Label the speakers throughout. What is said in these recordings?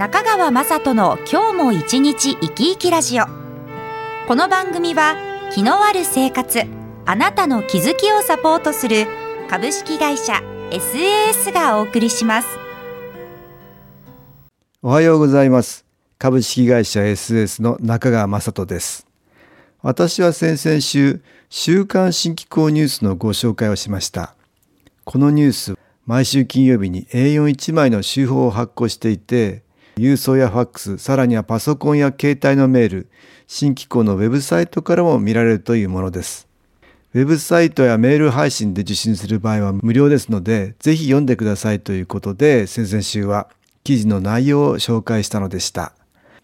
Speaker 1: 中川雅人の今日も一日生き生きラジオ。この番組は気のある生活あなたの気づきをサポートする株式会社 SAS がお送りします。
Speaker 2: おはようございます。株式会社 SAS の中川雅人です。私は先々週週刊新機構ニュースのご紹介をしました。このニュース毎週金曜日に A41 枚の手法を発行していて郵送やファックス、さらにはパソコンや携帯のメール、新機構のウェブサイトからも見られるというものです。ウェブサイトやメール配信で受信する場合は無料ですので、ぜひ読んでくださいということで、先々週は記事の内容を紹介したのでした。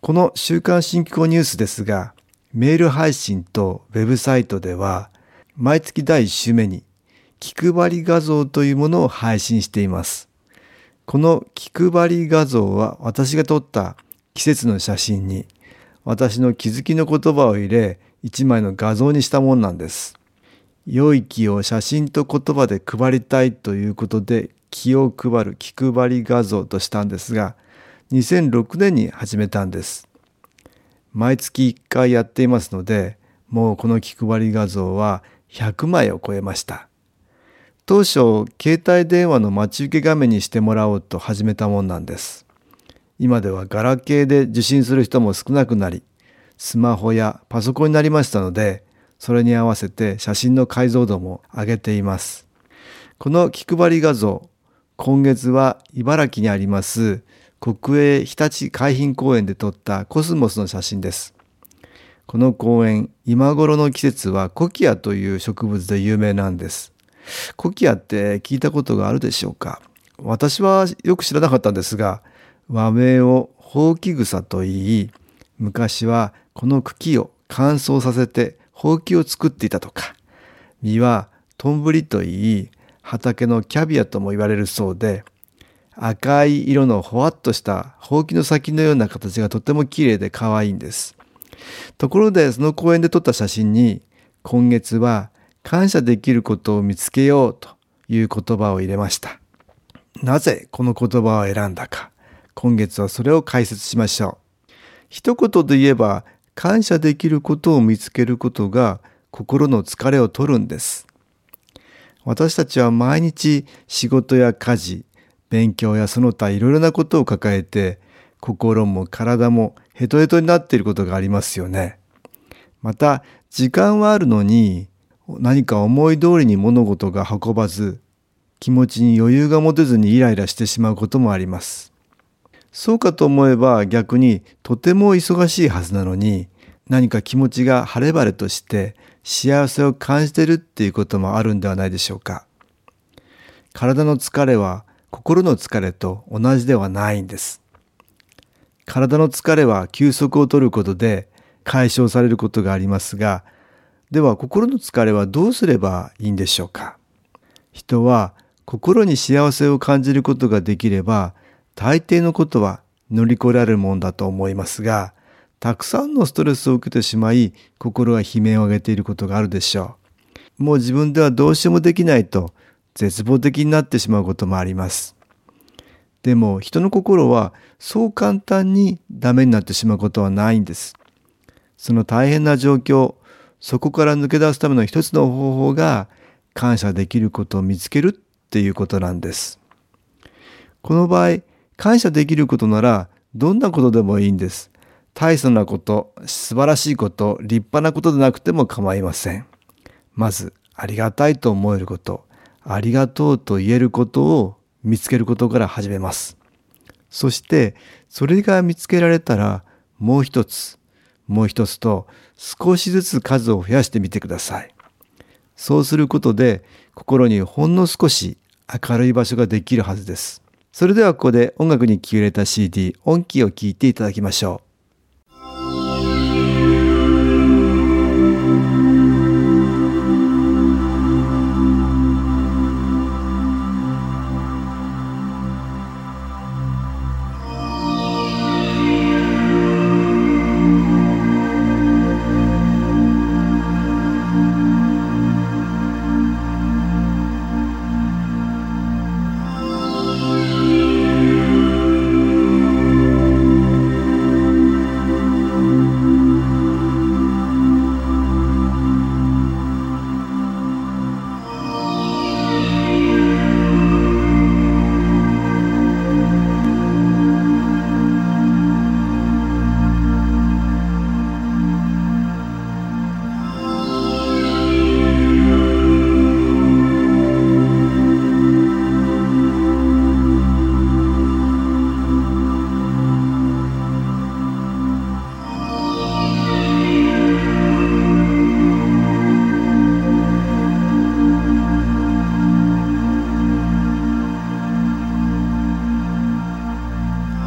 Speaker 2: この週刊新機構ニュースですが、メール配信とウェブサイトでは、毎月第1週目に気配り画像というものを配信しています。この気配り画像は私が撮った季節の写真に私の気づきの言葉を入れ一枚の画像にしたもんなんです。良い気を写真と言葉で配りたいということで気を配る気配り画像としたんですが2006年に始めたんです。毎月1回やっていますのでもうこの気配り画像は100枚を超えました。当初携帯電話の待ち受け画面にしてもらおうと始めたもんなんです。今ではガラケーで受信する人も少なくなりスマホやパソコンになりましたのでそれに合わせて写真の解像度も上げています。この気配り画像今月は茨城にあります国営日立海浜公園で撮ったコスモスの写真です。この公園今頃の季節はコキアという植物で有名なんです。コキアって聞いたことがあるでしょうか？私はよく知らなかったんですが和名をほうき草と言い昔はこの茎を乾燥させてほうきを作っていたとか実はトンブリと言い畑のキャビアとも言われるそうで赤い色のほわっとしたほうきの先のような形がとても綺麗で可愛いんです。ところでその公園で撮った写真に今月は感謝できることを見つけようという言葉を入れました。なぜこの言葉を選んだか、今月はそれを解説しましょう。一言で言えば、感謝できることを見つけることが心の疲れを取るんです。私たちは毎日仕事や家事、勉強やその他いろいろなことを抱えて、心も体もヘトヘトになっていることがありますよね。また、時間はあるのに、何か思い通りに物事が運ばず気持ちに余裕が持てずにイライラしてしまうこともあります。そうかと思えば逆にとても忙しいはずなのに何か気持ちが晴れ晴れとして幸せを感じてるっていうこともあるんではないでしょうか。体の疲れは心の疲れと同じではないんです。体の疲れは休息を取ることで解消されることがありますがでは心の疲れはどうすればいいんでしょうか？人は心に幸せを感じることができれば大抵のことは乗り越えられるもんだと思いますがたくさんのストレスを受けてしまい心が悲鳴を上げていることがあるでしょう。もう自分ではどうしようもできないと絶望的になってしまうこともあります。でも人の心はそう簡単にダメになってしまうことはないんです。その大変な状況そこから抜け出すための一つの方法が感謝できることを見つけるっていうことなんです。この場合、感謝できることならどんなことでもいいんです。大層なこと、素晴らしいこと、立派なことでなくても構いません。まず、ありがたいと思えること、ありがとうと言えることを見つけることから始めます。そして、それが見つけられたら、もう一つ、もう一つと少しずつ数を増やしてみてください。そうすることで心にほんの少し明るい場所ができるはずです。それではここで音楽に気を入れた CD 音機を聴いていただきましょう。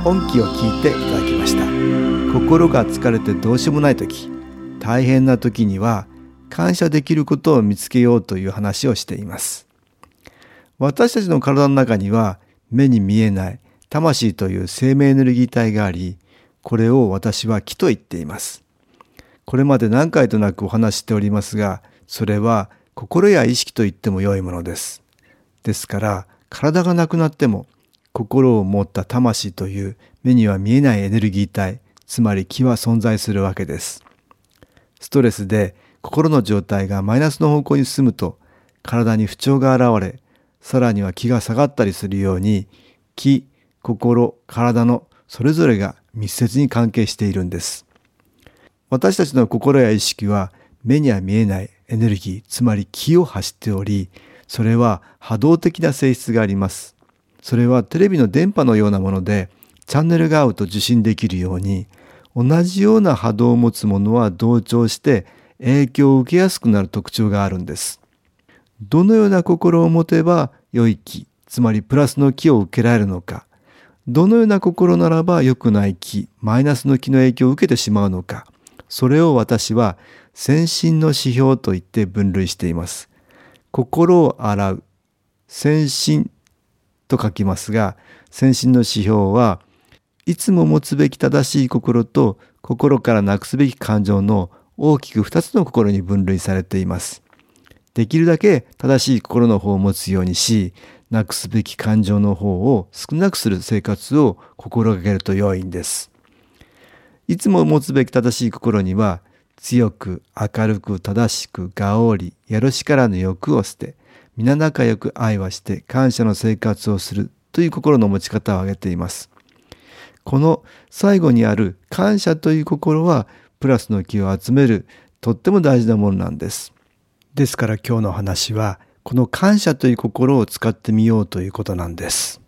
Speaker 2: 音気を聞いていただきました。心が疲れてどうしようもない時大変な時には感謝できることを見つけようという話をしています。私たちの体の中には目に見えない魂という生命エネルギー体がありこれを私は気と言っています。これまで何回となくお話しておりますがそれは心や意識と言っても良いものです。ですから体がなくなっても心を持った魂という目には見えないエネルギー体つまり気は存在するわけです。ストレスで心の状態がマイナスの方向に進むと体に不調が現れさらには気が下がったりするように気心体のそれぞれが密接に関係しているんです。私たちの心や意識は目には見えないエネルギーつまり気を発しておりそれは波動的な性質があります。それはテレビの電波のようなものでチャンネルが合うと受信できるように同じような波動を持つものは同調して影響を受けやすくなる特徴があるんです。どのような心を持てば良い気、つまりプラスの気を受けられるのか、どのような心ならば良くない気、マイナスの気の影響を受けてしまうのか、それを私は先進の指標と言って分類しています。心を洗う、先進と書きますが、先進の指標はいつも持つべき正しい心と心からなくすべき感情の大きく2つの心に分類されています。できるだけ正しい心の方を持つようにし、なくすべき感情の方を少なくする生活を心がけると良いんです。いつも持つべき正しい心には、強く、明るく、正しく、がおり、やるしからぬ欲を捨て、皆仲良く愛はして感謝の生活をするという心の持ち方を挙げています。この最後にある感謝という心はプラスの気を集めるとっても大事なものなんです。ですから今日の話はこの感謝という心を使ってみようということなんです。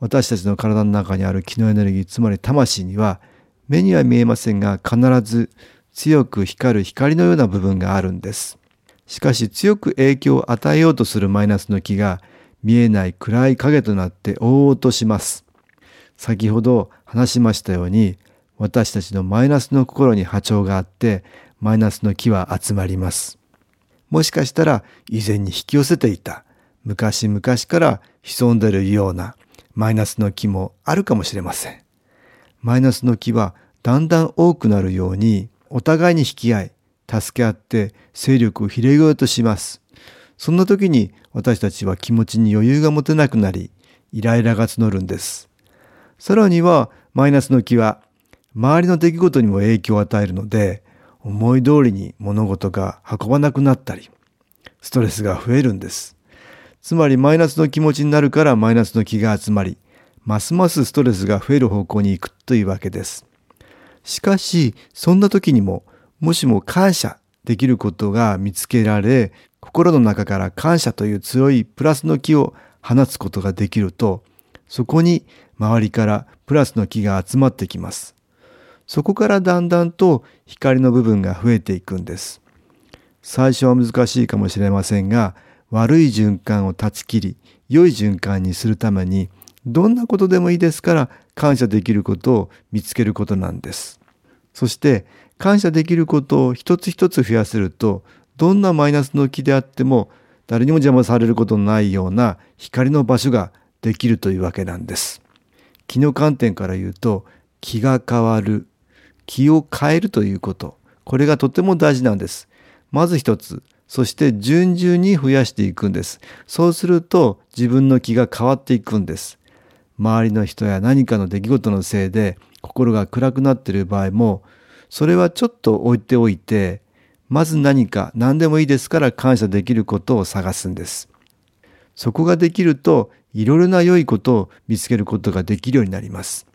Speaker 2: 私たちの体の中にある気のエネルギーつまり魂には目には見えませんが必ず強く光る光のような部分があるんです。しかし強く影響を与えようとするマイナスの気が見えない暗い影となって覆おうとします。先ほど話しましたように私たちのマイナスの心に波長があってマイナスの気は集まります。もしかしたら以前に引き寄せていた昔々から潜んでいるようなマイナスの気もあるかもしれません。マイナスの気はだんだん多くなるようにお互いに引き合い助け合って勢力を広げようとします。そんな時に私たちは気持ちに余裕が持てなくなりイライラが募るんです。さらにはマイナスの気は周りの出来事にも影響を与えるので思い通りに物事が運ばなくなったりストレスが増えるんです。つまりマイナスの気持ちになるからマイナスの気が集まりますますストレスが増える方向に行くというわけです。しかしそんな時にももしも感謝できることが見つけられ心の中から感謝という強いプラスの気を放つことができるとそこに周りからプラスの気が集まってきます。そこからだんだんと光の部分が増えていくんです。最初は難しいかもしれませんが、悪い循環を断ち切り、良い循環にするために、どんなことでもいいですから感謝できることを見つけることなんです。そして感謝できることを一つ一つ増やせると、どんなマイナスの気であっても誰にも邪魔されることのないような光の場所ができるというわけなんです。気の観点から言うと気が変わる気を変えるということ。これがとても大事なんです。まず一つ。そして順々に増やしていくんです。そうすると自分の気が変わっていくんです。周りの人や何かの出来事のせいで心が暗くなっている場合もそれはちょっと置いておいてまず何か何でもいいですから感謝できることを探すんですそこができるといろいろな良いことを見つけることができるようになります。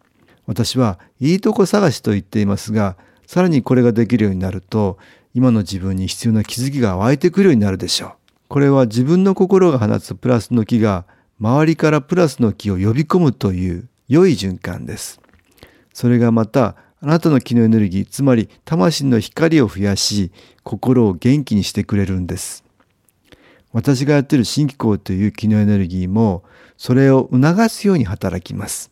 Speaker 2: 私はいいとこ探しと言っていますが、さらにこれができるようになると、今の自分に必要な気づきが湧いてくるようになるでしょう。これは自分の心が放つプラスの気が周りからプラスの気を呼び込むという良い循環です。それがまたあなたの気のエネルギー、つまり魂の光を増やし、心を元気にしてくれるんです。私がやっている新機構という気のエネルギーもそれを促すように働きます。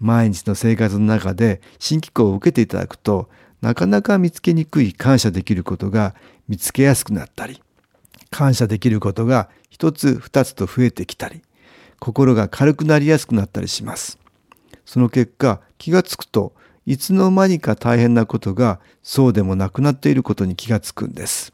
Speaker 2: 毎日の生活の中で新機構を受けていただくとなかなか見つけにくい感謝できることが見つけやすくなったり感謝できることが一つ二つと増えてきたり心が軽くなりやすくなったりします。その結果気がつくといつの間にか大変なことがそうでもなくなっていることに気がつくんです。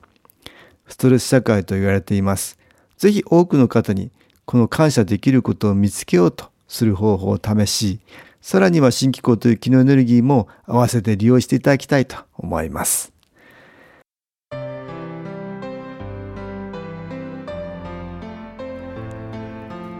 Speaker 2: ストレス社会と言われています。ぜひ多くの方にこの感謝できることを見つけようとする方法を試し、さらには新機構という機能エネルギーも合わせて利用していただきたいと思います。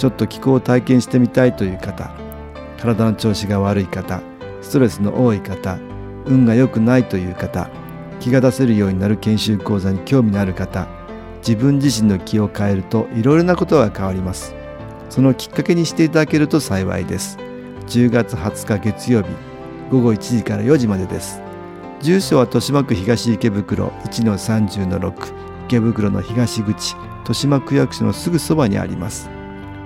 Speaker 2: ちょっと気候を体験してみたいという方体の調子が悪い方ストレスの多い方運が良くないという方気が出せるようになる研修講座に興味のある方自分自身の気を変えるといろいろなことが変わります。そのきっかけにしていただけると幸いです。10月20日月曜日午後1時から4時までです。住所は豊島区東池袋1-30-6池袋の東口豊島区役所のすぐそばにあります。